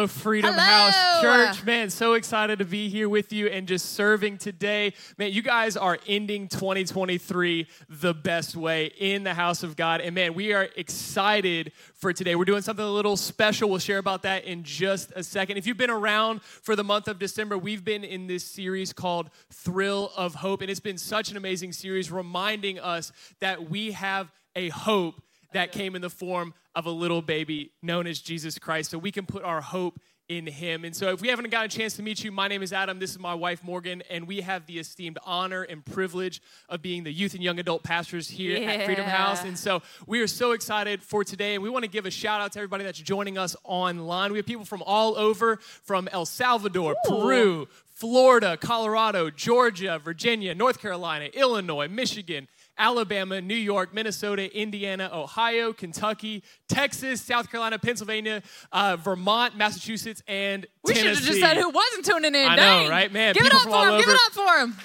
Hello, Freedom Hello. House Church. Man, so excited to be here with you and just serving today. Man, you guys are ending 2023 the best way in the house of God. And man, we are excited for today. We're doing something a little special. We'll share about that in just a second. If you've been around for the month of December, we've been in this series called Thrill of Hope. And it's been such an amazing series reminding us that we have a hope that came in the form of a little baby known as Jesus Christ. So we can put our hope in him. And so if we haven't gotten a chance to meet you, my name is Adam. This is my wife, Morgan, and we have the esteemed honor and privilege of being the youth and young adult pastors here at Freedom House. And so we are so excited for today. And we want to give a shout out to everybody that's joining us online. We have people from all over, from El Salvador, Peru, Florida, Colorado, Georgia, Virginia, North Carolina, Illinois, Michigan, Alabama, New York, Minnesota, Indiana, Ohio, Kentucky, Texas, South Carolina, Pennsylvania, uh, Vermont, Massachusetts, and We should have just said who wasn't tuning in. I know, right? Man, Give it up for him. Give it up for him.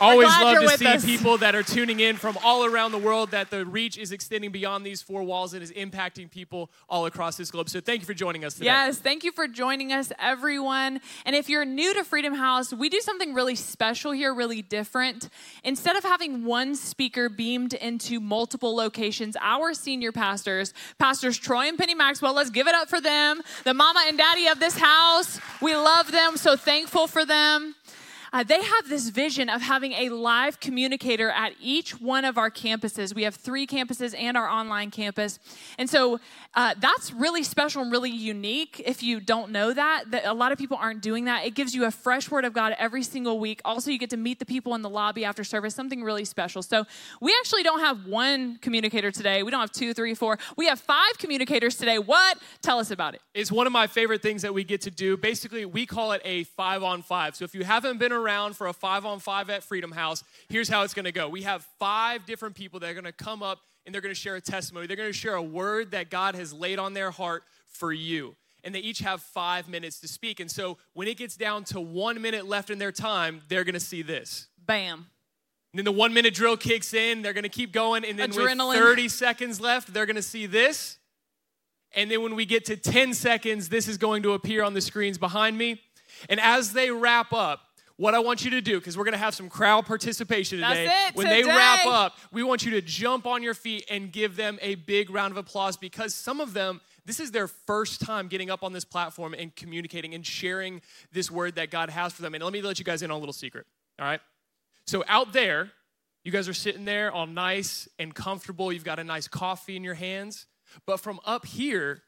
Always love to see us. people that are tuning in from all around the world, that the reach is extending beyond these four walls and is impacting people all across this globe. So thank you for joining us today. Yes, thank you for joining us, everyone. And if you're new to Freedom House, we do something really special here, really different. Instead of having one speaker beamed into multiple locations, our senior pastors, Pastors Troy and Penny Maxwell, let's give it up for them, the mama and daddy of this house. We love them, so thankful for them. Uh, they have this vision of having a live communicator at each one of our campuses. We have three campuses and our online campus. And so uh, that's really special and really unique if you don't know that, that a lot of people aren't doing that. It gives you a fresh word of God every single week. Also, you get to meet the people in the lobby after service, something really special. So we actually don't have one communicator today. We don't have two, three, four. We have five communicators today. What? Tell us about it. It's one of my favorite things that we get to do. Basically, we call it a five on five. So if you haven't been around for a five on five at Freedom House, here's how it's gonna go. We have five different people that are gonna come up and they're gonna share a testimony. They're gonna share a word that God has laid on their heart for you. And they each have five minutes to speak. And so when it gets down to one minute left in their time, they're gonna see this. Bam. And then the one minute drill kicks in. They're going to keep going. And then Adrenaline. with 30 seconds left, they're going to see this. And then when we get to 10 seconds, this is going to appear on the screens behind me. And as they wrap up, what I want you to do, because we're going to have some crowd participation That's today. it, when they wrap up, we want you to jump on your feet and give them a big round of applause because some of them, this is their first time getting up on this platform and communicating and sharing this word that God has for them. And let me let you guys in on a little secret, all right? So out there, you guys are sitting there all nice and comfortable. You've got a nice coffee in your hands. But from up here,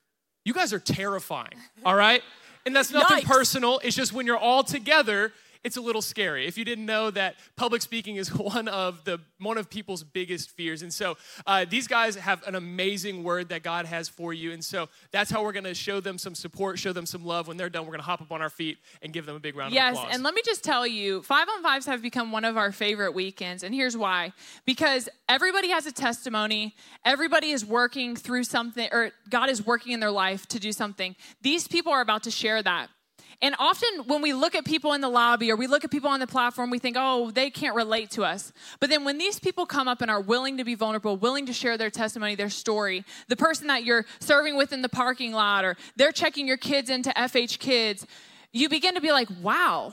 you guys are terrifying, all right? And that's nothing Yikes. personal. It's just when you're all together, it's a little scary. If you didn't know that public speaking is one of the one of people's biggest fears, and so uh, these guys have an amazing word that God has for you, and so that's how we're going to show them some support, show them some love. When they're done, we're going to hop up on our feet and give them a big round Yes, of applause. Yes, and let me just tell you, five on fives have become one of our favorite weekends, and here's why: because everybody has a testimony, everybody is working through something, or God is working in their life to do something. These people are about to share that. And often when we look at people in the lobby or we look at people on the platform, we think, oh, they can't relate to us. But then when these people come up and are willing to be vulnerable, willing to share their testimony, their story, the person that you're serving with in the parking lot, or they're checking your kids into FH Kids, you begin to be like, wow.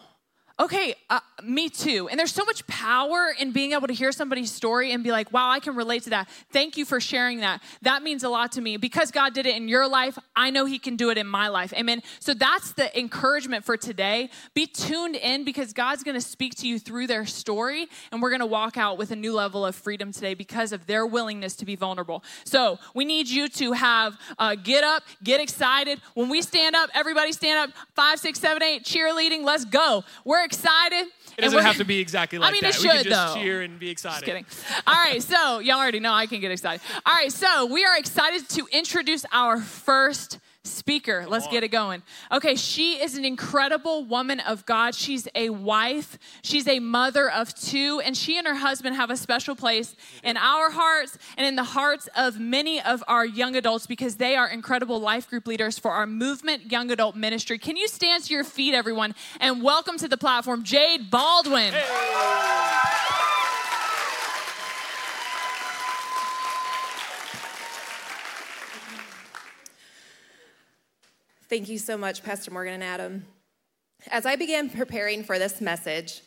Okay, uh, me too. And there's so much power in being able to hear somebody's story and be like, wow, I can relate to that. Thank you for sharing that. That means a lot to me. Because God did it in your life, I know He can do it in my life. Amen. So that's the encouragement for today. Be tuned in because God's going to speak to you through their story, and we're going to walk out with a new level of freedom today because of their willingness to be vulnerable. So we need you to have uh, get up, get excited. When we stand up, everybody stand up. Five, six, seven, eight. Cheerleading. Let's go. We're excited. It doesn't have to be exactly like I mean, that. it we can should, just though. cheer and be excited. Just kidding. All right, so y'all already know I can get excited. All right, so we are excited to introduce our first speaker. Let's get it going. Okay, she is an incredible woman of God. She's a wife, she's a mother of two, and she and her husband have a special place in our hearts and in the hearts of many of our young adults because they are incredible life group leaders for our movement young adult ministry. Can you stand to your feet, everyone, and welcome to the platform, Jade Baldwin. Thank you so much, Pastor Morgan and Adam. As I began preparing for this message,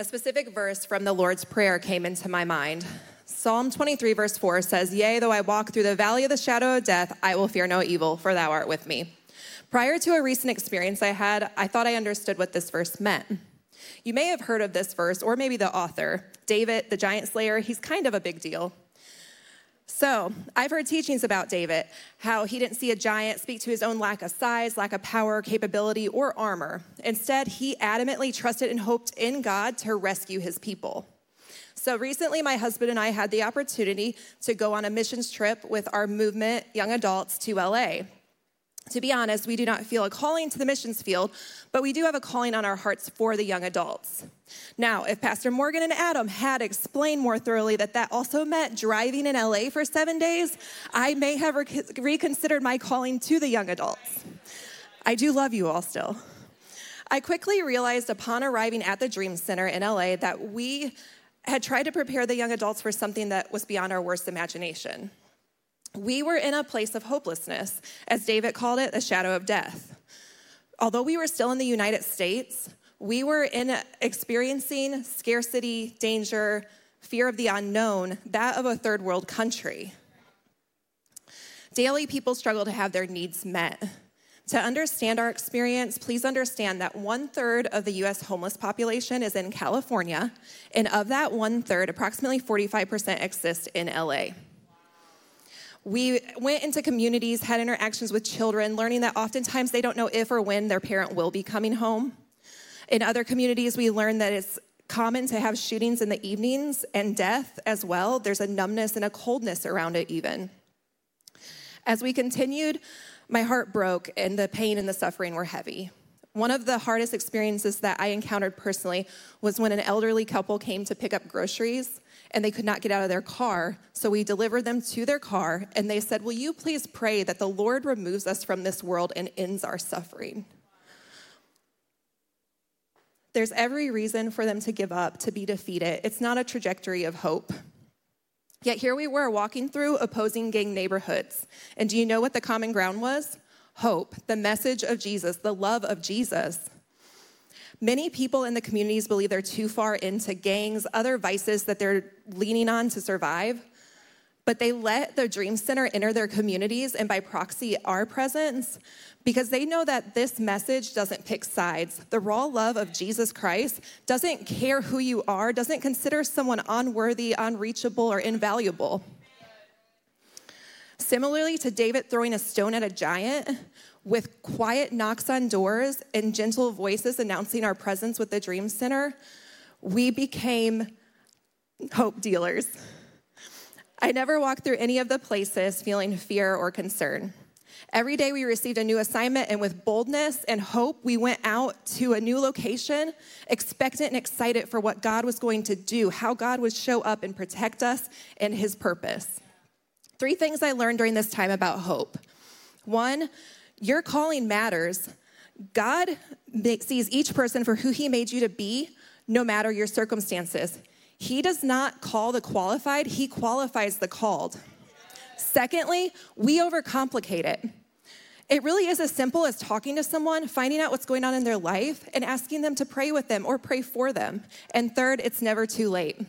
a specific verse from the Lord's Prayer came into my mind. Psalm 23, verse 4 says, Yea, though I walk through the valley of the shadow of death, I will fear no evil, for thou art with me. Prior to a recent experience I had, I thought I understood what this verse meant. You may have heard of this verse, or maybe the author, David, the giant slayer. He's kind of a big deal. So, I've heard teachings about David, how he didn't see a giant speak to his own lack of size, lack of power, capability, or armor. Instead, he adamantly trusted and hoped in God to rescue his people. So recently, my husband and I had the opportunity to go on a missions trip with our movement, young adults, to LA. To be honest, we do not feel a calling to the missions field, but we do have a calling on our hearts for the young adults. Now, if Pastor Morgan and Adam had explained more thoroughly that that also meant driving in LA for seven days, I may have reconsidered my calling to the young adults. I do love you all still. I quickly realized upon arriving at the Dream Center in LA that we had tried to prepare the young adults for something that was beyond our worst imagination. We were in a place of hopelessness, as David called it, a shadow of death. Although we were still in the United States, we were in experiencing scarcity, danger, fear of the unknown, that of a third world country. Daily, people struggle to have their needs met. To understand our experience, please understand that one third of the US homeless population is in California, and of that one third, approximately 45% exist in LA. We went into communities, had interactions with children, learning that oftentimes they don't know if or when their parent will be coming home. In other communities, we learned that it's common to have shootings in the evenings and death as well. There's a numbness and a coldness around it, even. As we continued, my heart broke and the pain and the suffering were heavy. One of the hardest experiences that I encountered personally was when an elderly couple came to pick up groceries and they could not get out of their car. So we delivered them to their car and they said, Will you please pray that the Lord removes us from this world and ends our suffering? There's every reason for them to give up, to be defeated. It's not a trajectory of hope. Yet here we were walking through opposing gang neighborhoods. And do you know what the common ground was? Hope, the message of Jesus, the love of Jesus. Many people in the communities believe they're too far into gangs, other vices that they're leaning on to survive. But they let the Dream Center enter their communities and by proxy our presence because they know that this message doesn't pick sides. The raw love of Jesus Christ doesn't care who you are, doesn't consider someone unworthy, unreachable, or invaluable. Similarly to David throwing a stone at a giant, with quiet knocks on doors and gentle voices announcing our presence with the Dream Center, we became hope dealers. I never walked through any of the places feeling fear or concern. Every day we received a new assignment, and with boldness and hope, we went out to a new location, expectant and excited for what God was going to do, how God would show up and protect us and his purpose. Three things I learned during this time about hope. One, your calling matters. God sees each person for who he made you to be, no matter your circumstances. He does not call the qualified, he qualifies the called. Secondly, we overcomplicate it. It really is as simple as talking to someone, finding out what's going on in their life, and asking them to pray with them or pray for them. And third, it's never too late.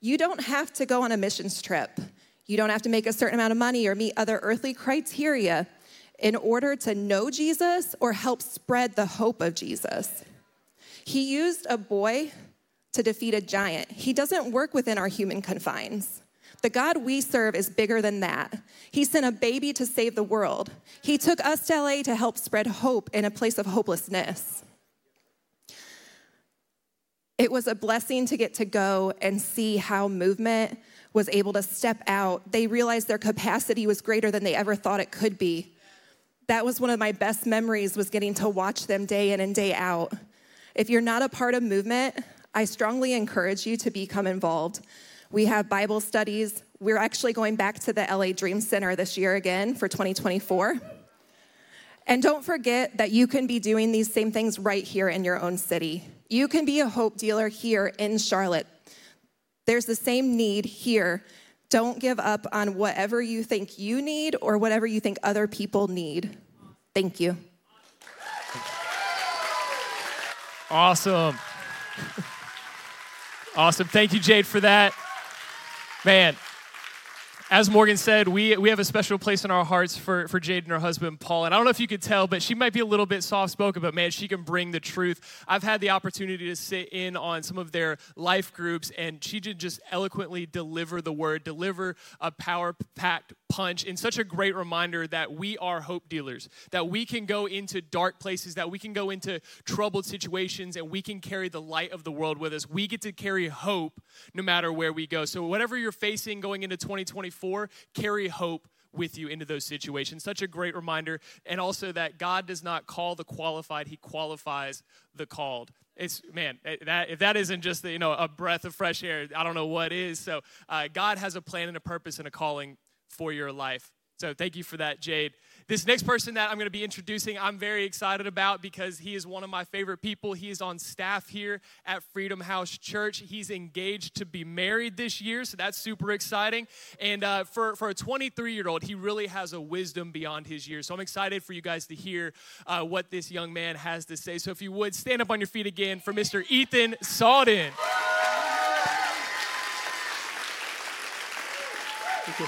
You don't have to go on a missions trip. You don't have to make a certain amount of money or meet other earthly criteria in order to know Jesus or help spread the hope of Jesus. He used a boy to defeat a giant. He doesn't work within our human confines. The God we serve is bigger than that. He sent a baby to save the world. He took us to LA to help spread hope in a place of hopelessness. It was a blessing to get to go and see how movement was able to step out. They realized their capacity was greater than they ever thought it could be. That was one of my best memories was getting to watch them day in and day out. If you're not a part of movement, I strongly encourage you to become involved. We have Bible studies. We're actually going back to the LA Dream Center this year again for 2024. And don't forget that you can be doing these same things right here in your own city. You can be a hope dealer here in Charlotte. There's the same need here. Don't give up on whatever you think you need or whatever you think other people need. Thank you. Awesome. awesome. Thank you, Jade, for that. Man, as Morgan said, we, we have a special place in our hearts for, for Jade and her husband, Paul. And I don't know if you could tell, but she might be a little bit soft spoken, but man, she can bring the truth. I've had the opportunity to sit in on some of their life groups, and she did just eloquently deliver the word, deliver a power packed punch, in such a great reminder that we are hope dealers, that we can go into dark places, that we can go into troubled situations, and we can carry the light of the world with us. We get to carry hope no matter where we go. So, whatever you're facing going into 2024, carry hope with you into those situations. Such a great reminder. And also that God does not call the qualified, He qualifies the called. It's man, eh, that if that isn't just you know a breath of fresh air, I don't know what is. So uh, God has a plan and a purpose and a calling for your life. So thank you for that, Jade. This next person that I'm going to be introducing, I'm very excited about because he is one of my favorite people. He is on staff here at Freedom House Church. He's engaged to be married this year, so that's super exciting. And uh, for, for a 23 year old, he really has a wisdom beyond his years. So I'm excited for you guys to hear uh, what this young man has to say. So if you would stand up on your feet again for Mr. Ethan Sawden. Thank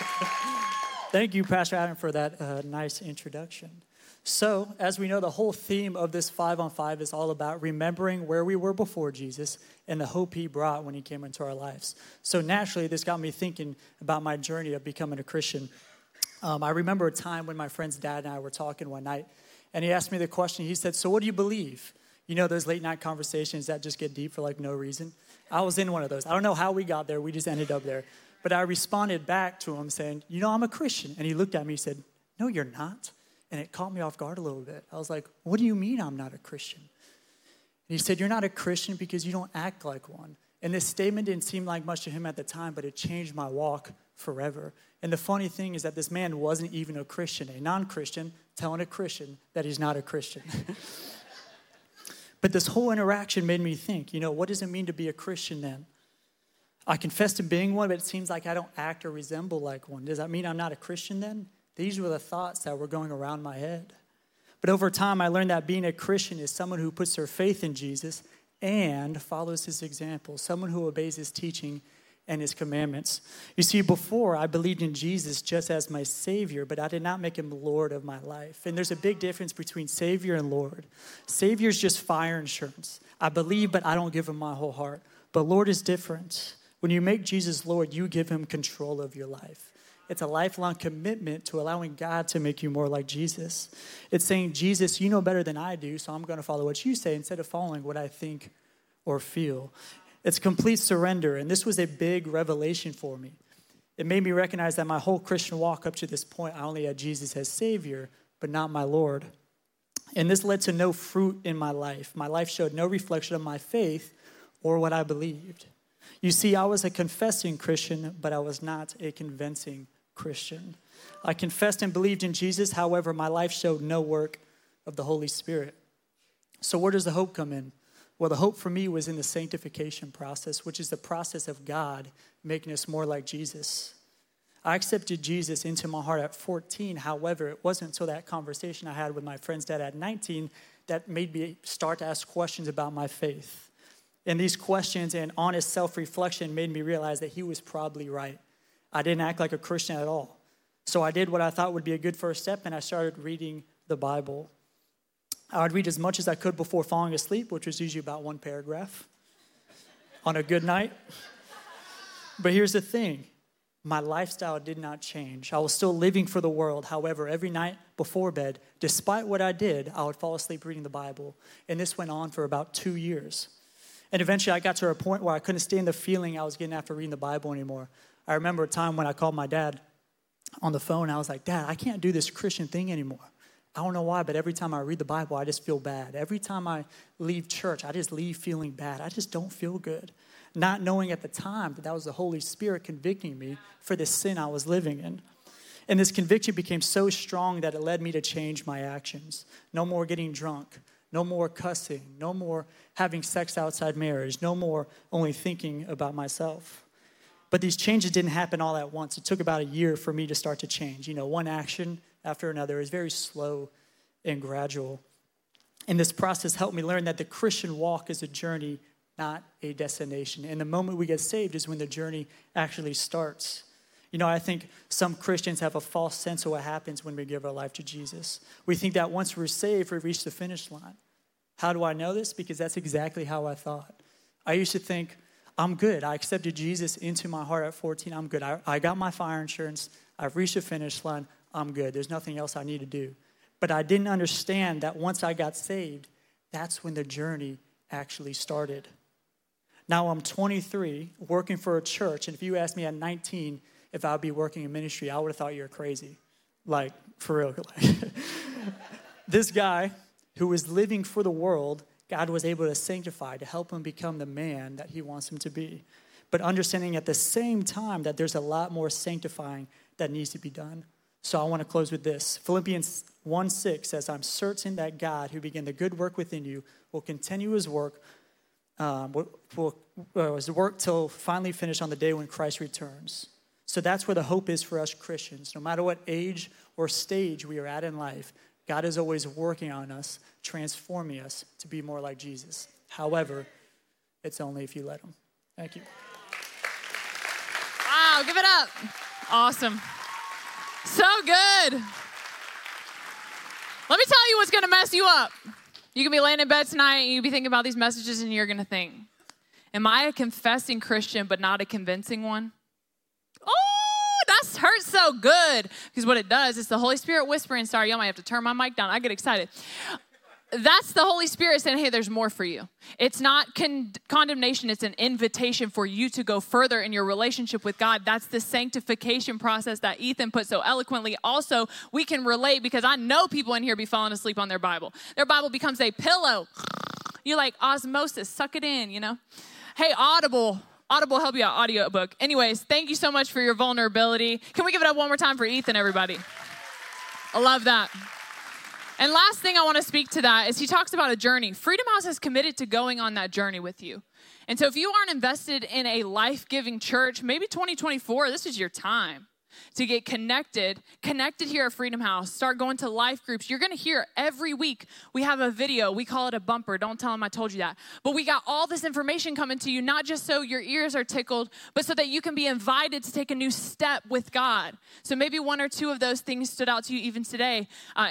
you. Thank you, Pastor Adam, for that uh, nice introduction. So, as we know, the whole theme of this five on five is all about remembering where we were before Jesus and the hope he brought when he came into our lives. So, naturally, this got me thinking about my journey of becoming a Christian. Um, I remember a time when my friend's dad and I were talking one night, and he asked me the question. He said, So, what do you believe? You know, those late night conversations that just get deep for like no reason. I was in one of those. I don't know how we got there, we just ended up there. But I responded back to him saying, You know, I'm a Christian. And he looked at me and said, No, you're not. And it caught me off guard a little bit. I was like, What do you mean I'm not a Christian? And he said, You're not a Christian because you don't act like one. And this statement didn't seem like much to him at the time, but it changed my walk forever. And the funny thing is that this man wasn't even a Christian, a non Christian telling a Christian that he's not a Christian. but this whole interaction made me think, you know, what does it mean to be a Christian then? I confess to being one, but it seems like I don't act or resemble like one. Does that mean I'm not a Christian then? These were the thoughts that were going around my head. But over time, I learned that being a Christian is someone who puts their faith in Jesus and follows his example, someone who obeys his teaching and his commandments. You see, before I believed in Jesus just as my Savior, but I did not make him Lord of my life. And there's a big difference between Savior and Lord. Savior is just fire insurance. I believe, but I don't give him my whole heart. But Lord is different. When you make Jesus Lord, you give him control of your life. It's a lifelong commitment to allowing God to make you more like Jesus. It's saying, Jesus, you know better than I do, so I'm going to follow what you say instead of following what I think or feel. It's complete surrender, and this was a big revelation for me. It made me recognize that my whole Christian walk up to this point, I only had Jesus as Savior, but not my Lord. And this led to no fruit in my life. My life showed no reflection of my faith or what I believed. You see, I was a confessing Christian, but I was not a convincing Christian. I confessed and believed in Jesus, however, my life showed no work of the Holy Spirit. So, where does the hope come in? Well, the hope for me was in the sanctification process, which is the process of God making us more like Jesus. I accepted Jesus into my heart at 14. However, it wasn't until that conversation I had with my friend's dad at 19 that made me start to ask questions about my faith. And these questions and honest self reflection made me realize that he was probably right. I didn't act like a Christian at all. So I did what I thought would be a good first step, and I started reading the Bible. I would read as much as I could before falling asleep, which was usually about one paragraph on a good night. But here's the thing my lifestyle did not change. I was still living for the world. However, every night before bed, despite what I did, I would fall asleep reading the Bible. And this went on for about two years. And eventually I got to a point where I couldn't stand the feeling I was getting after reading the Bible anymore. I remember a time when I called my dad on the phone. I was like, Dad, I can't do this Christian thing anymore. I don't know why, but every time I read the Bible, I just feel bad. Every time I leave church, I just leave feeling bad. I just don't feel good. Not knowing at the time that that was the Holy Spirit convicting me for the sin I was living in. And this conviction became so strong that it led me to change my actions. No more getting drunk, no more cussing, no more having sex outside marriage, no more only thinking about myself. But these changes didn't happen all at once. It took about a year for me to start to change. You know, one action after another is very slow and gradual. And this process helped me learn that the Christian walk is a journey, not a destination. And the moment we get saved is when the journey actually starts. You know, I think some Christians have a false sense of what happens when we give our life to Jesus. We think that once we're saved, we reach the finish line. How do I know this? Because that's exactly how I thought. I used to think, I'm good. I accepted Jesus into my heart at 14. I'm good. I, I got my fire insurance. I've reached the finish line. I'm good. There's nothing else I need to do. But I didn't understand that once I got saved, that's when the journey actually started. Now I'm 23, working for a church, and if you asked me at 19 if I'd be working in ministry, I would have thought you were crazy. Like, for real. this guy who was living for the world, God was able to sanctify to help him become the man that he wants him to be. But understanding at the same time that there's a lot more sanctifying that needs to be done. So I want to close with this. Philippians 1 6 says, I'm certain that God, who began the good work within you, will continue his work, um, will, will uh, his work till finally finish on the day when Christ returns. So that's where the hope is for us Christians. No matter what age or stage we are at in life, God is always working on us, transforming us to be more like Jesus. However, it's only if you let Him. Thank you. Wow, give it up. Awesome. So good. Let me tell you what's going to mess you up. You can be laying in bed tonight and you'll be thinking about these messages and you're going to think, Am I a confessing Christian but not a convincing one? Oh, hurts so good. Because what it does is the Holy Spirit whispering. Sorry, y'all might have to turn my mic down. I get excited that's the Holy Spirit saying, hey, there's more for you. It's not con- condemnation, it's an invitation for you to go further in your relationship with God. That's the sanctification process that Ethan put so eloquently. Also, we can relate because I know people in here be falling asleep on their Bible. Their Bible becomes a pillow. You're like osmosis, suck it in, you know? Hey, Audible. Audible help you out, audiobook. Anyways, thank you so much for your vulnerability. Can we give it up one more time for Ethan, everybody? I love that. And last thing I want to speak to that is he talks about a journey. Freedom House is committed to going on that journey with you. And so if you aren't invested in a life giving church, maybe 2024, this is your time to get connected, connected here at Freedom House. Start going to life groups. You're going to hear every week we have a video. We call it a bumper. Don't tell them I told you that. But we got all this information coming to you, not just so your ears are tickled, but so that you can be invited to take a new step with God. So maybe one or two of those things stood out to you even today. Uh,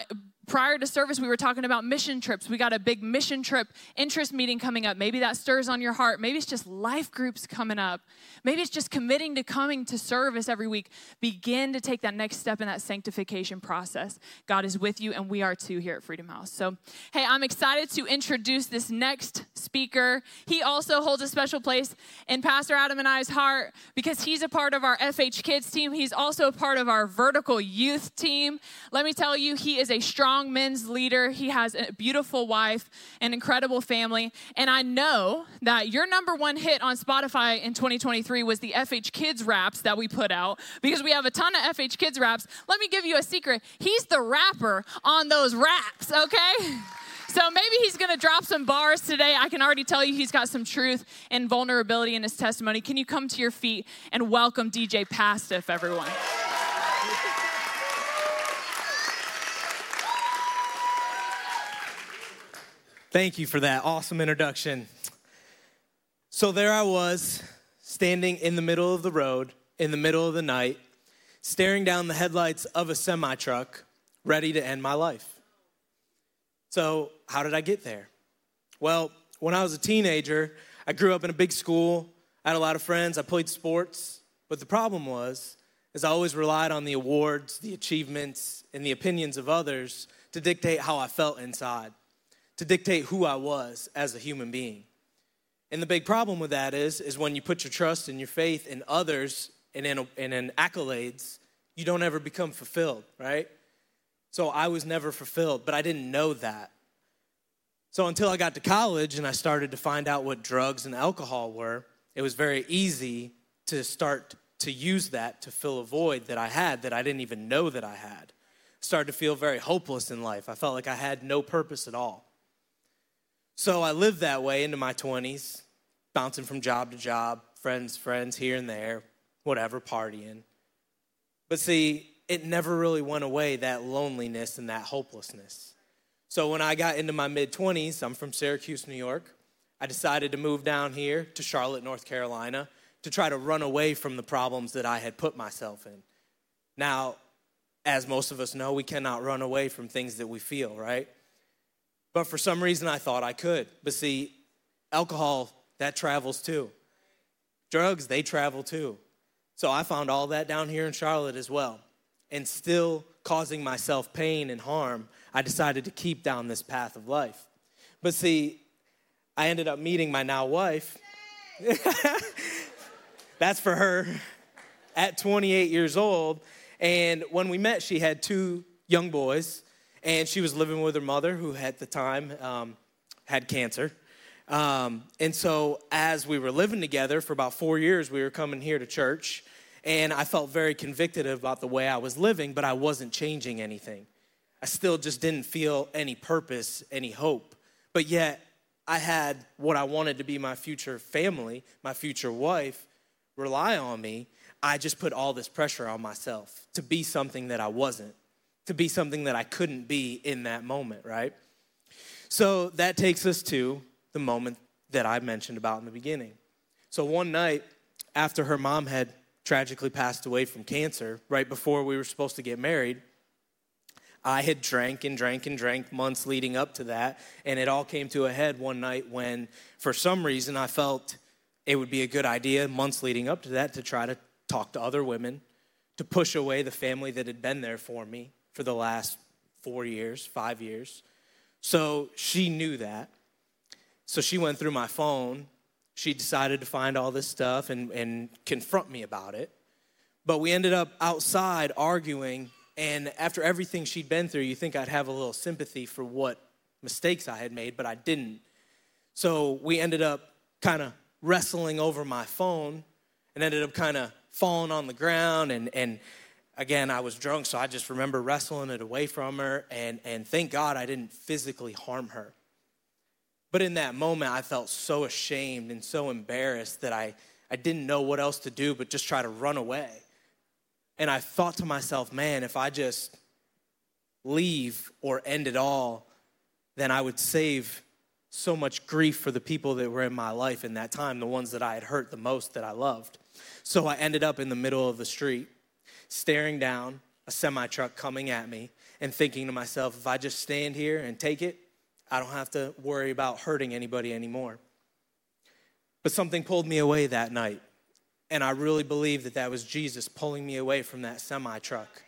prior to service, we were talking about mission trips. We got a big mission trip interest meeting coming up. Maybe that stirs on your heart. Maybe it's just life groups coming up. Maybe it's just committing to coming to service every week. Begin to take that next step in that sanctification process. God is with you, and we are too here at Freedom House. So, hey, I'm excited to introduce this next speaker. He also holds a special place in Pastor Adam and I's heart because he's a part of our FH Kids team. He's also a part of our vertical youth team. Let me tell you, he is a strong strong men's leader. He has a beautiful wife, an incredible family. And I know that your number one hit on Spotify in 2023 was the FH Kids raps that we put out because we have a ton of FH Kids raps. Let me give you a secret. He's the rapper on those raps, okay? So maybe he's going to drop some bars today. I can already tell you he's got some truth and vulnerability in his testimony. Can you come to your feet and welcome DJ Pastiff, everyone? Thank you for that awesome introduction. So there I was, standing in the middle of the road, in the middle of the night, staring down the headlights of a semi truck, ready to end my life. So, how did I get there? Well, when I was a teenager, I grew up in a big school. I had a lot of friends. I played sports. But the problem was, is I always relied on the awards, the achievements, and the opinions of others to dictate how I felt inside to dictate who I was as a human being. And the big problem with that is, is when you put your trust and your faith in others and in, and in accolades, you don't ever become fulfilled, right? So I was never fulfilled, but I didn't know that. So until I got to college and I started to find out what drugs and alcohol were, it was very easy to start to use that to fill a void that I had that I didn't even know that I had. Started to feel very hopeless in life. I felt like I had no purpose at all. So I lived that way into my 20s, bouncing from job to job, friends, friends here and there, whatever, partying. But see, it never really went away, that loneliness and that hopelessness. So when I got into my mid 20s, I'm from Syracuse, New York. I decided to move down here to Charlotte, North Carolina to try to run away from the problems that I had put myself in. Now, as most of us know, we cannot run away from things that we feel, right? But for some reason, I thought I could. But see, alcohol, that travels too. Drugs, they travel too. So I found all that down here in Charlotte as well. And still causing myself pain and harm, I decided to keep down this path of life. But see, I ended up meeting my now wife. That's for her at 28 years old. And when we met, she had two young boys, and she was living with her mother, who at the time um, had cancer. Um, and so, as we were living together for about four years, we were coming here to church, and I felt very convicted about the way I was living, but I wasn't changing anything. I still just didn't feel any purpose, any hope. But yet, I had what I wanted to be my future family, my future wife, rely on me. I just put all this pressure on myself to be something that I wasn't, to be something that I couldn't be in that moment, right? So that takes us to the moment that I mentioned about in the beginning. So one night, after her mom had tragically passed away from cancer, right before we were supposed to get married, I had drank and drank and drank months leading up to that. And it all came to a head one night when, for some reason, I felt it would be a good idea, months leading up to that, to try to talk to other women, to push away the family that had been there for me for the last four years, five years. So she knew that. So she went through my phone. She decided to find all this stuff and, and confront me about it. But we ended up outside arguing. And after everything she'd been through, you think I'd have a little sympathy for what mistakes I had made, but I didn't. So we ended up kind of wrestling over my phone and ended up kind of falling on the ground and and again i was drunk so i just remember wrestling it away from her and and thank god i didn't physically harm her. But in that moment i felt so ashamed and so embarrassed that i i didn't know what else to do but just try to run away. And i thought to myself man if i just leave or end it all then i would save so much grief for the people that were in my life in that time, the ones that I had hurt the most that I loved. So I ended up in the middle of the street, staring down a semi truck coming at me and thinking to myself, if I just stand here and take it, I don't have to worry about hurting anybody anymore. But something pulled me away that night. And I really believe that that was Jesus pulling me away from that semi truck.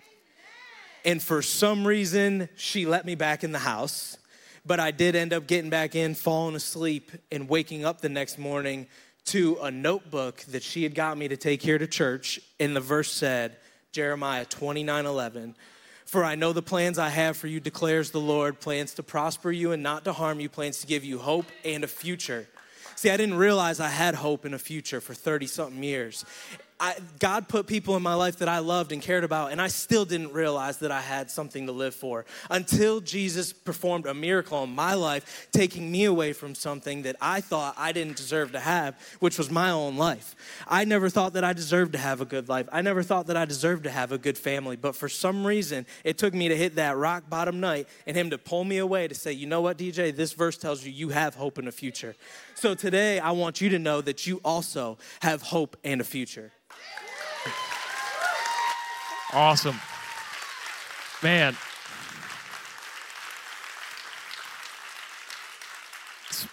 And for some reason, she let me back in the house but I did end up getting back in, falling asleep, and waking up the next morning to a notebook that she had got me to take here to church. And the verse said, Jeremiah 29 11, For I know the plans I have for you, declares the Lord plans to prosper you and not to harm you, plans to give you hope and a future. See, I didn't realize I had hope in a future for 30 something years. I, God put people in my life that I loved and cared about, and I still didn't realize that I had something to live for until Jesus performed a miracle in my life, taking me away from something that I thought I didn't deserve to have, which was my own life. I never thought that I deserved to have a good life. I never thought that I deserved to have a good family, but for some reason, it took me to hit that rock bottom night and Him to pull me away to say, you know what, DJ, this verse tells you you have hope in the future. So today, I want you to know that you also have hope and a future. Awesome. Man. It's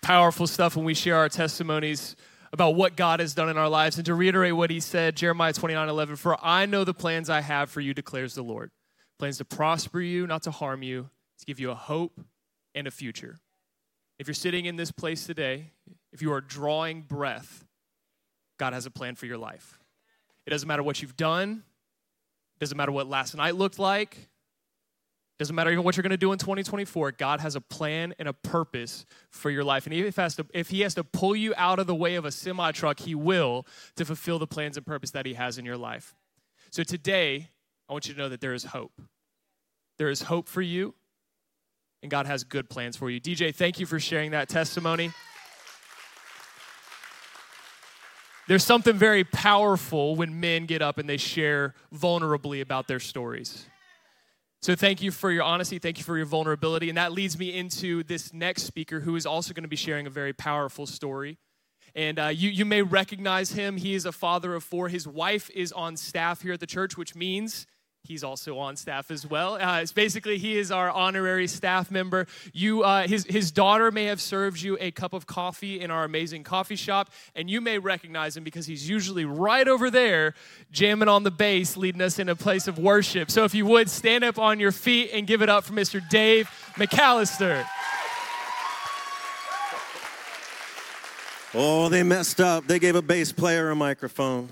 powerful stuff when we share our testimonies about what God has done in our lives. And to reiterate what he said, Jeremiah 29 11, for I know the plans I have for you, declares the Lord. Plans to prosper you, not to harm you, to give you a hope and a future. If you're sitting in this place today, if you are drawing breath, God has a plan for your life. It doesn't matter what you've done, doesn't matter what last night looked like. Doesn't matter even what you're going to do in 2024. God has a plan and a purpose for your life. And if, has to, if He has to pull you out of the way of a semi truck, He will to fulfill the plans and purpose that He has in your life. So today, I want you to know that there is hope. There is hope for you, and God has good plans for you. DJ, thank you for sharing that testimony. There's something very powerful when men get up and they share vulnerably about their stories. So thank you for your honesty. Thank you for your vulnerability. And that leads me into this next speaker who is also going to be sharing a very powerful story. And uh, you, you may recognize him. He is a father of four. His wife is on staff here at the church, which means he's also on staff as well. Uh, it's basically he is our honorary staff member. You, uh, his his daughter may have served you a cup of coffee in our amazing coffee shop, and you may recognize him because he's usually right over there, jamming on the bass, leading us in a place of worship. So if you would stand up on your feet and give it up for Mr. Dave McAllister. Oh, they messed up. They gave a bass player a microphone.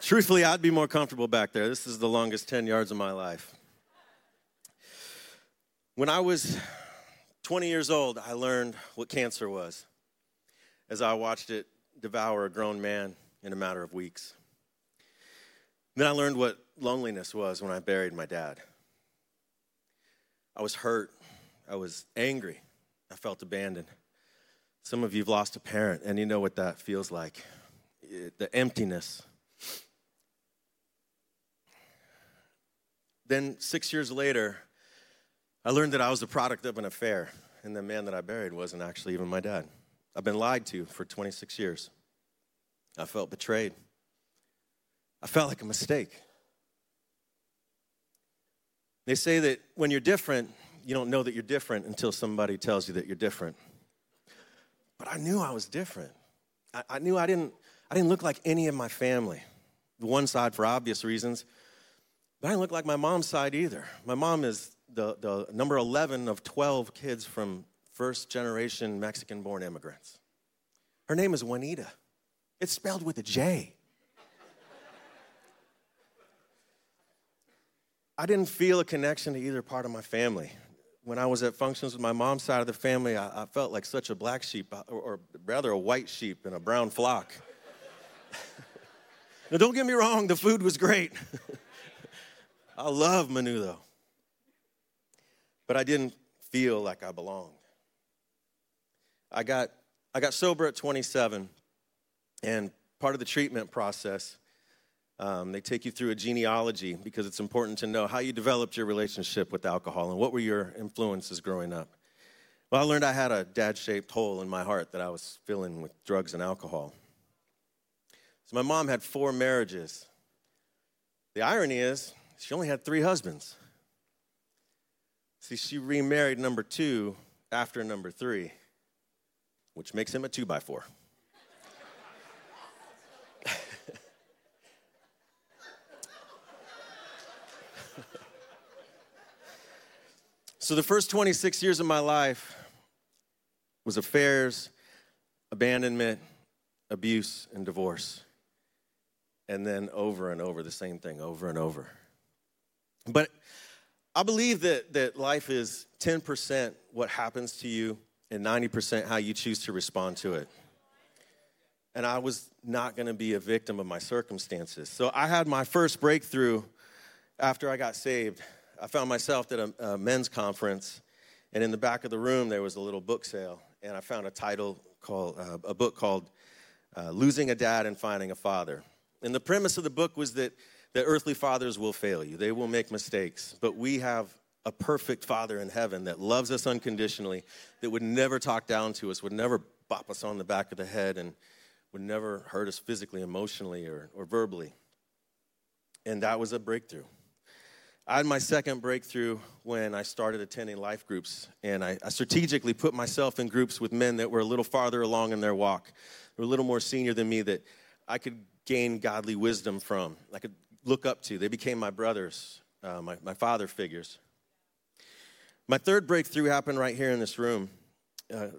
Truthfully, I'd be more comfortable back there. This is the longest 10 yards of my life. When I was 20 years old, I learned what cancer was as I watched it devour a grown man in a matter of weeks. Then I learned what loneliness was when I buried my dad. I was hurt. I was angry. I felt abandoned. Some of you have lost a parent, and you know what that feels like the emptiness. Then, six years later, I learned that I was the product of an affair, and the man that I buried wasn't actually even my dad. I've been lied to for 26 years. I felt betrayed. I felt like a mistake. They say that when you're different, you don't know that you're different until somebody tells you that you're different. But I knew I was different. I, I knew I didn't, I didn't look like any of my family. The one side, for obvious reasons, but I didn't look like my mom's side either. My mom is the, the number 11 of 12 kids from first generation Mexican born immigrants. Her name is Juanita. It's spelled with a J. I didn't feel a connection to either part of my family. When I was at functions with my mom's side of the family, I, I felt like such a black sheep, uh, or, or rather a white sheep in a brown flock. now, don't get me wrong, the food was great. I love menudo. But I didn't feel like I belonged. I got, I got sober at 27, and part of the treatment process, um, they take you through a genealogy because it's important to know how you developed your relationship with alcohol and what were your influences growing up. Well, I learned I had a dad shaped hole in my heart that I was filling with drugs and alcohol. So my mom had four marriages. The irony is, she only had three husbands. See, she remarried number two after number three, which makes him a two by four. so the first 26 years of my life was affairs, abandonment, abuse, and divorce. And then over and over, the same thing over and over. But I believe that, that life is 10% what happens to you and 90% how you choose to respond to it. And I was not going to be a victim of my circumstances. So I had my first breakthrough after I got saved. I found myself at a, a men's conference, and in the back of the room there was a little book sale, and I found a title called uh, a book called uh, "Losing a Dad and Finding a Father." And the premise of the book was that that earthly fathers will fail you, they will make mistakes, but we have a perfect father in heaven that loves us unconditionally, that would never talk down to us, would never bop us on the back of the head, and would never hurt us physically, emotionally, or, or verbally. And that was a breakthrough. I had my second breakthrough when I started attending life groups, and I, I, strategically put myself in groups with men that were a little farther along in their walk. Were a little more senior than me that I could gain godly wisdom from. I could look up to. They became my brothers, uh, my, my father figures. My third breakthrough happened right here in this room. Uh, a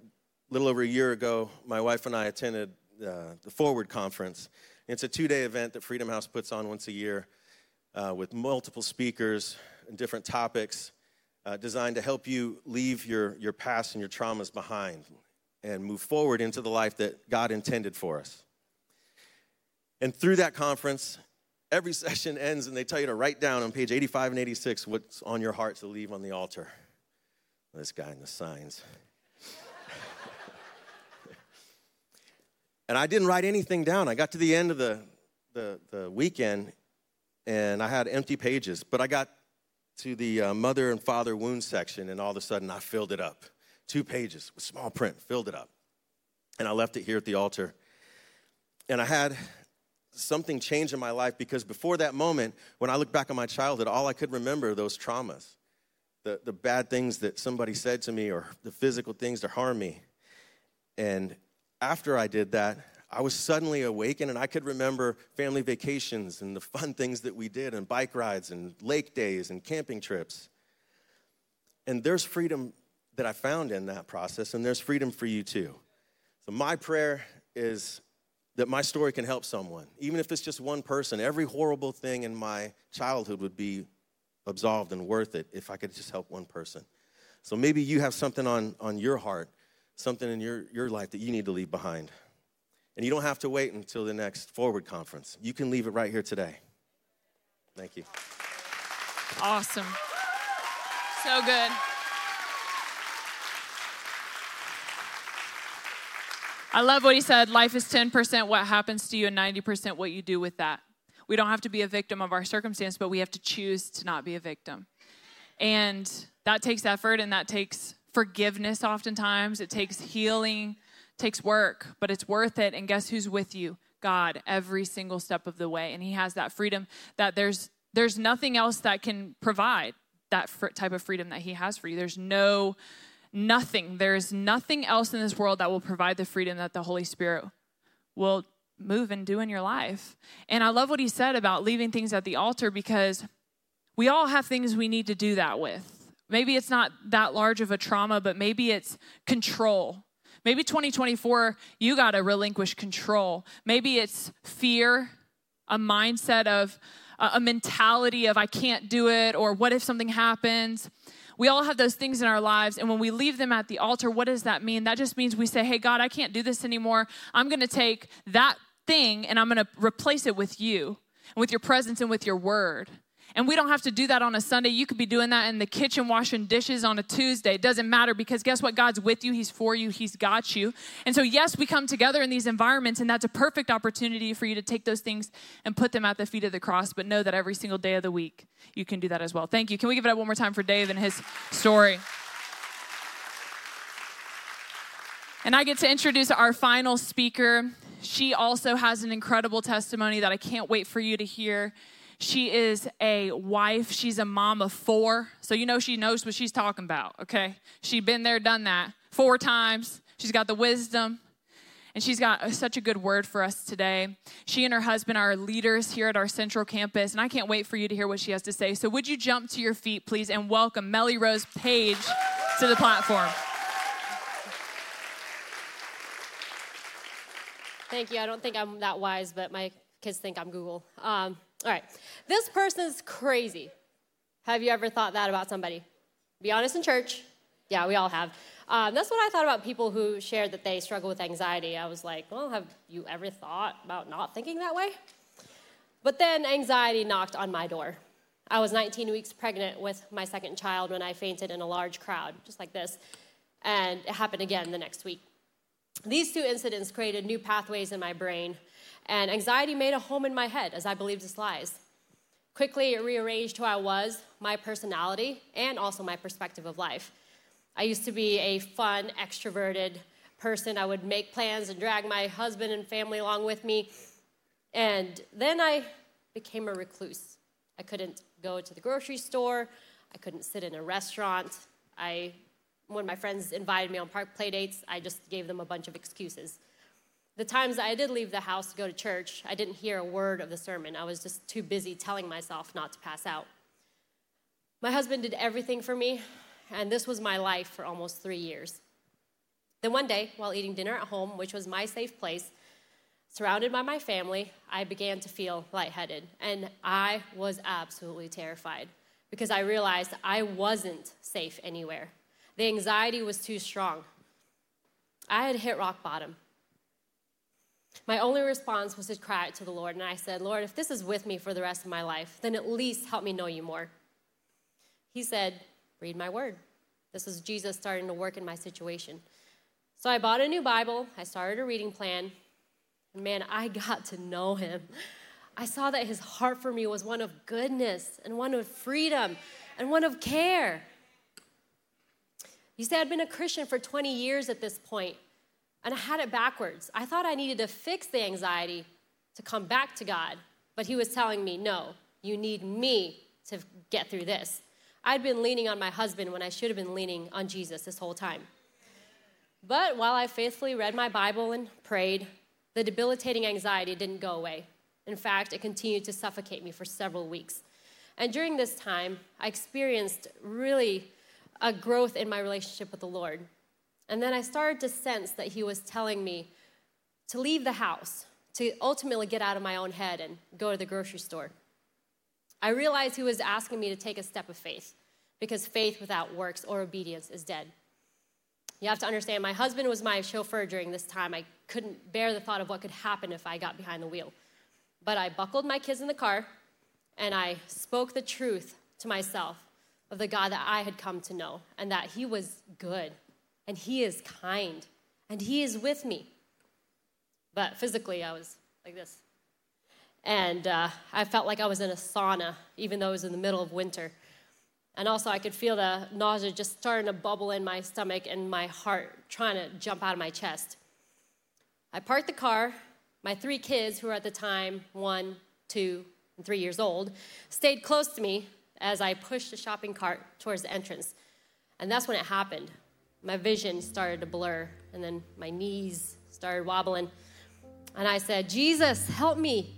little over a year ago, my wife and I attended uh, the Forward Conference. It's a two day event that Freedom House puts on once a year uh, with multiple speakers and different topics uh, designed to help you leave your, your past and your traumas behind and move forward into the life that God intended for us. And through that conference, every session ends and they tell you to write down on page 85 and 86 what's on your heart to leave on the altar. This guy in the signs. and I didn't write anything down. I got to the end of the, the, the weekend and I had empty pages, but I got to the uh, mother and father wound section, and all of a sudden I filled it up. Two pages with small print, filled it up. And I left it here at the altar. And I had something changed in my life because before that moment, when I look back on my childhood, all I could remember those traumas, the, the bad things that somebody said to me or the physical things to harm me. And after I did that, I was suddenly awakened and I could remember family vacations and the fun things that we did and bike rides and lake days and camping trips. And there's freedom that I found in that process, and there's freedom for you too. So, my prayer is that my story can help someone, even if it's just one person. Every horrible thing in my childhood would be absolved and worth it if I could just help one person. So, maybe you have something on, on your heart, something in your, your life that you need to leave behind. And you don't have to wait until the next Forward Conference. You can leave it right here today. Thank you. Awesome. So good. I love what he said. Life is 10% what happens to you and 90% what you do with that. We don't have to be a victim of our circumstance, but we have to choose to not be a victim. And that takes effort and that takes forgiveness oftentimes. It takes healing, takes work, but it's worth it. And guess who's with you? God, every single step of the way. And he has that freedom that there's there's nothing else that can provide that type of freedom that he has for you. There's no nothing. There's nothing else in this world that will provide the freedom that the Holy Spirit will move and do in your life. And I love what he said about leaving things at the altar because we all have things we need to do that with. Maybe it's not that large of a trauma, but maybe it's control. Maybe 2024, you got to relinquish control. Maybe it's fear, a mindset of a mentality of I can't do it, or what if something happens. We all have those things in our lives. And when we leave them at the altar, what does that mean? That just means we say, Hey, God, I can't do this anymore. I'm going to take that thing and I'm going to replace it with you and with your presence and with your word. And we don't have to do that on a Sunday. You could be doing that in the kitchen, washing dishes on a Tuesday. It doesn't matter because guess what? God's with you, He's for you, He's got you. And so, yes, we come together in these environments, and that's a perfect opportunity for you to take those things and put them at the feet of the cross. But know that every single day of the week, you can do that as well. Thank you. Can we give it up one more time for Dave and his story? And I get to introduce our final speaker. She also has an incredible testimony that I can't wait for you to hear. She is a wife. She's a mom of four. So you know she knows what she's talking about, okay? She's been there, done that four times. She's got the wisdom. And she's got such a good word for us today. She and her husband are leaders here at our central campus, and I can't wait for you to hear what she has to say. So, would you jump to your feet, please, and welcome Melly Rose Page to the platform? Thank you. I don't think I'm that wise, but my kids think I'm Google. Um, all right. This person's crazy. Have you ever thought that about somebody? Be honest in church. Yeah, we all have. Um, that's what I thought about people who shared that they struggle with anxiety. I was like, well, have you ever thought about not thinking that way? But then anxiety knocked on my door. I was 19 weeks pregnant with my second child when I fainted in a large crowd, just like this. And it happened again the next week. These two incidents created new pathways in my brain and anxiety made a home in my head as I believed its lies. Quickly, it rearranged who I was, my personality, and also my perspective of life. I used to be a fun, extroverted person. I would make plans and drag my husband and family along with me. And then I became a recluse. I couldn't go to the grocery store. I couldn't sit in a restaurant. I, when my friends invited me on park play dates, I just gave them a bunch of excuses. The times I did leave the house to go to church, I didn't hear a word of the sermon. I was just too busy telling myself not to pass out. My husband did everything for me, and this was my life for almost three years. Then one day, while eating dinner at home, which was my safe place, surrounded by my family, I began to feel lightheaded, and I was absolutely terrified because I realized I wasn't safe anywhere. The anxiety was too strong. I had hit rock bottom. My only response was to cry out to the Lord, and I said, Lord, if this is with me for the rest of my life, then at least help me know you more. He said, Read my word. This was Jesus starting to work in my situation. So I bought a new Bible, I started a reading plan, and man, I got to know him. I saw that his heart for me was one of goodness and one of freedom and one of care. You see, I'd been a Christian for 20 years at this point, and I had it backwards. I thought I needed to fix the anxiety to come back to God, but he was telling me, no, you need me to get through this. I'd been leaning on my husband when I should have been leaning on Jesus this whole time. But while I faithfully read my Bible and prayed, the debilitating anxiety didn't go away. In fact, it continued to suffocate me for several weeks. And during this time, I experienced really a growth in my relationship with the Lord. And then I started to sense that He was telling me to leave the house, to ultimately get out of my own head and go to the grocery store. I realized He was asking me to take a step of faith because faith without works or obedience is dead. You have to understand, my husband was my chauffeur during this time. I couldn't bear the thought of what could happen if I got behind the wheel. But I buckled my kids in the car and I spoke the truth to myself of the God that I had come to know and that He was good and He is kind and He is with me. But physically, I was like this. And uh, I felt like I was in a sauna, even though it was in the middle of winter. And also, I could feel the nausea just starting to bubble in my stomach and my heart trying to jump out of my chest. I parked the car. My three kids, who were at the time one, two, and three years old, stayed close to me as I pushed the shopping cart towards the entrance. And that's when it happened. My vision started to blur, and then my knees started wobbling. And I said, Jesus, help me,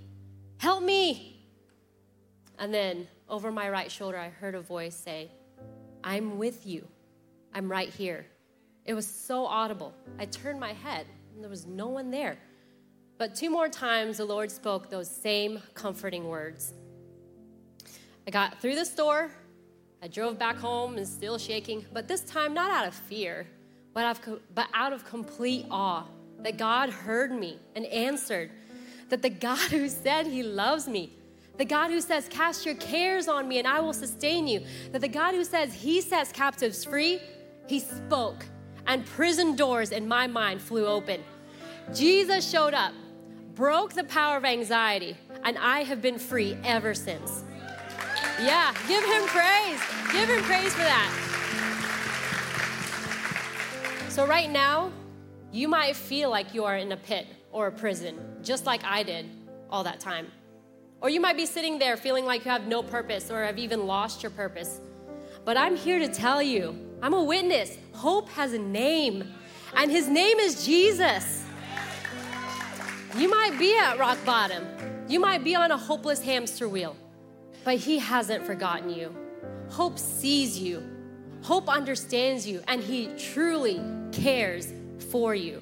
help me. And then over my right shoulder, I heard a voice say, I'm with you. I'm right here. It was so audible. I turned my head, and there was no one there. But two more times, the Lord spoke those same comforting words. I got through the store. I drove back home and still shaking, but this time not out of fear, but out of, but out of complete awe that God heard me and answered. That the God who said he loves me, the God who says, Cast your cares on me and I will sustain you, that the God who says he sets captives free, he spoke, and prison doors in my mind flew open. Jesus showed up, broke the power of anxiety, and I have been free ever since. Yeah, give him praise. Give him praise for that. So, right now, you might feel like you are in a pit or a prison, just like I did all that time. Or you might be sitting there feeling like you have no purpose or have even lost your purpose. But I'm here to tell you I'm a witness. Hope has a name, and his name is Jesus. You might be at rock bottom, you might be on a hopeless hamster wheel but He hasn't forgotten you. Hope sees you, hope understands you, and He truly cares for you.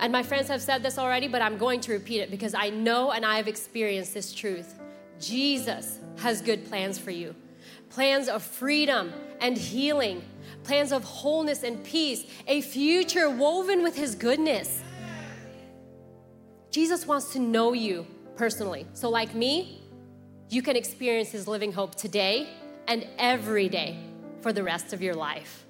And my friends have said this already, but I'm going to repeat it because I know and I have experienced this truth. Jesus has good plans for you plans of freedom and healing, plans of wholeness and peace, a future woven with His goodness. Jesus wants to know you personally. So, like me, you can experience His living hope today and every day for the rest of your life.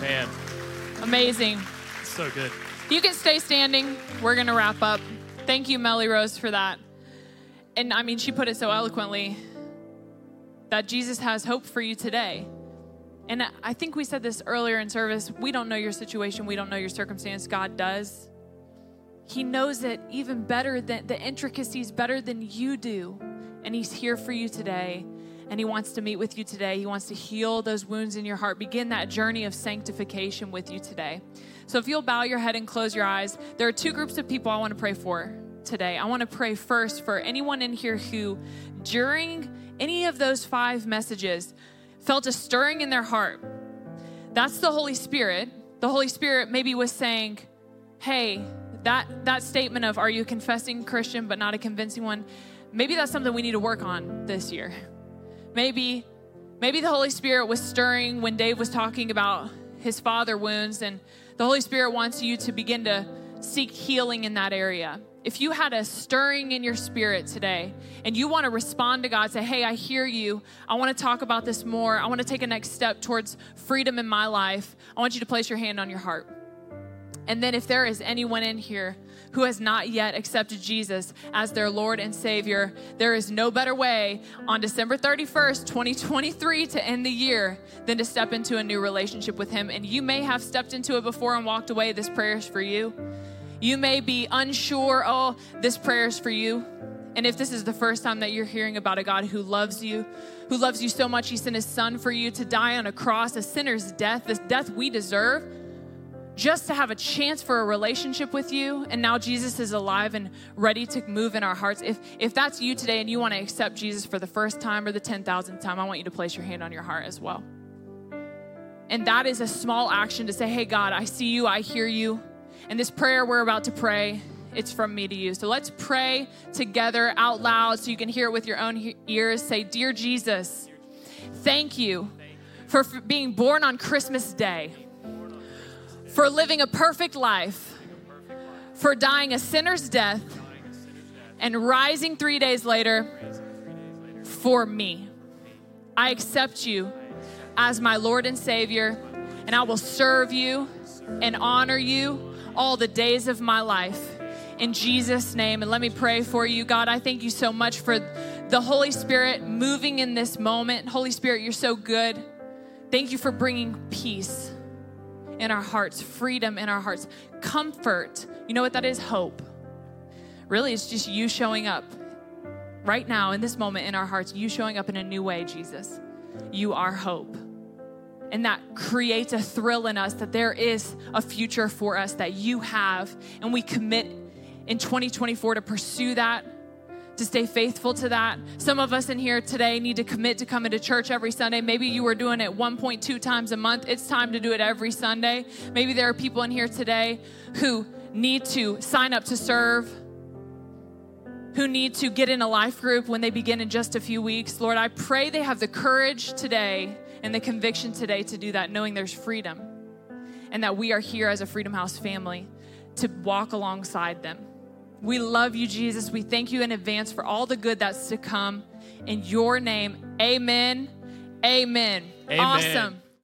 Man, Amazing. so good. You can stay standing. We're going to wrap up. Thank you, Melly Rose, for that. And I mean, she put it so eloquently that Jesus has hope for you today. And I think we said this earlier in service. We don't know your situation, we don't know your circumstance. God does. He knows it even better than the intricacies better than you do. And He's here for you today. And He wants to meet with you today. He wants to heal those wounds in your heart, begin that journey of sanctification with you today. So if you'll bow your head and close your eyes, there are two groups of people I want to pray for today. I want to pray first for anyone in here who, during any of those five messages, felt a stirring in their heart. That's the Holy Spirit. The Holy Spirit maybe was saying, Hey, that, that statement of, Are you a confessing Christian but not a convincing one? Maybe that's something we need to work on this year. Maybe, maybe the Holy Spirit was stirring when Dave was talking about his father wounds, and the Holy Spirit wants you to begin to seek healing in that area. If you had a stirring in your spirit today and you want to respond to God, say, Hey, I hear you. I want to talk about this more. I want to take a next step towards freedom in my life. I want you to place your hand on your heart. And then if there is anyone in here who has not yet accepted Jesus as their Lord and Savior, there is no better way on December 31st, 2023 to end the year than to step into a new relationship with Him. And you may have stepped into it before and walked away. This prayer is for you. You may be unsure, oh, this prayer is for you. And if this is the first time that you're hearing about a God who loves you, who loves you so much, He sent His Son for you to die on a cross, a sinner's death, this death we deserve just to have a chance for a relationship with you and now jesus is alive and ready to move in our hearts. If if that's you today and you want to accept jesus for the first time or the 10000th time i want you to place your hand on your heart as well. And that is a small action to say hey god i see you i hear you. And this prayer we're about to pray it's from me to you. So let's pray together out loud so you can hear it with your own ears. Say dear jesus thank you for being born on christmas day for living a perfect life, for dying a sinner's death, and rising three days later for me. I accept you as my Lord and Savior, and I will serve you and honor you all the days of my life. In Jesus' name, and let me pray for you. God, I thank you so much for the Holy Spirit moving in this moment. Holy Spirit, you're so good. Thank you for bringing peace in our hearts, freedom in our hearts, comfort. You know what that is? Hope. Really, it's just you showing up right now in this moment in our hearts, you showing up in a new way, Jesus. You are hope. And that creates a thrill in us that there is a future for us that you have. And we commit in 2024 to pursue that to stay faithful to that. Some of us in here today need to commit to coming to church every Sunday. Maybe you were doing it 1.2 times a month. It's time to do it every Sunday. Maybe there are people in here today who need to sign up to serve, who need to get in a life group when they begin in just a few weeks. Lord, I pray they have the courage today and the conviction today to do that, knowing there's freedom and that we are here as a Freedom House family to walk alongside them. We love you, Jesus. We thank you in advance for all the good that's to come. In your name, amen. Amen. Amen. Awesome.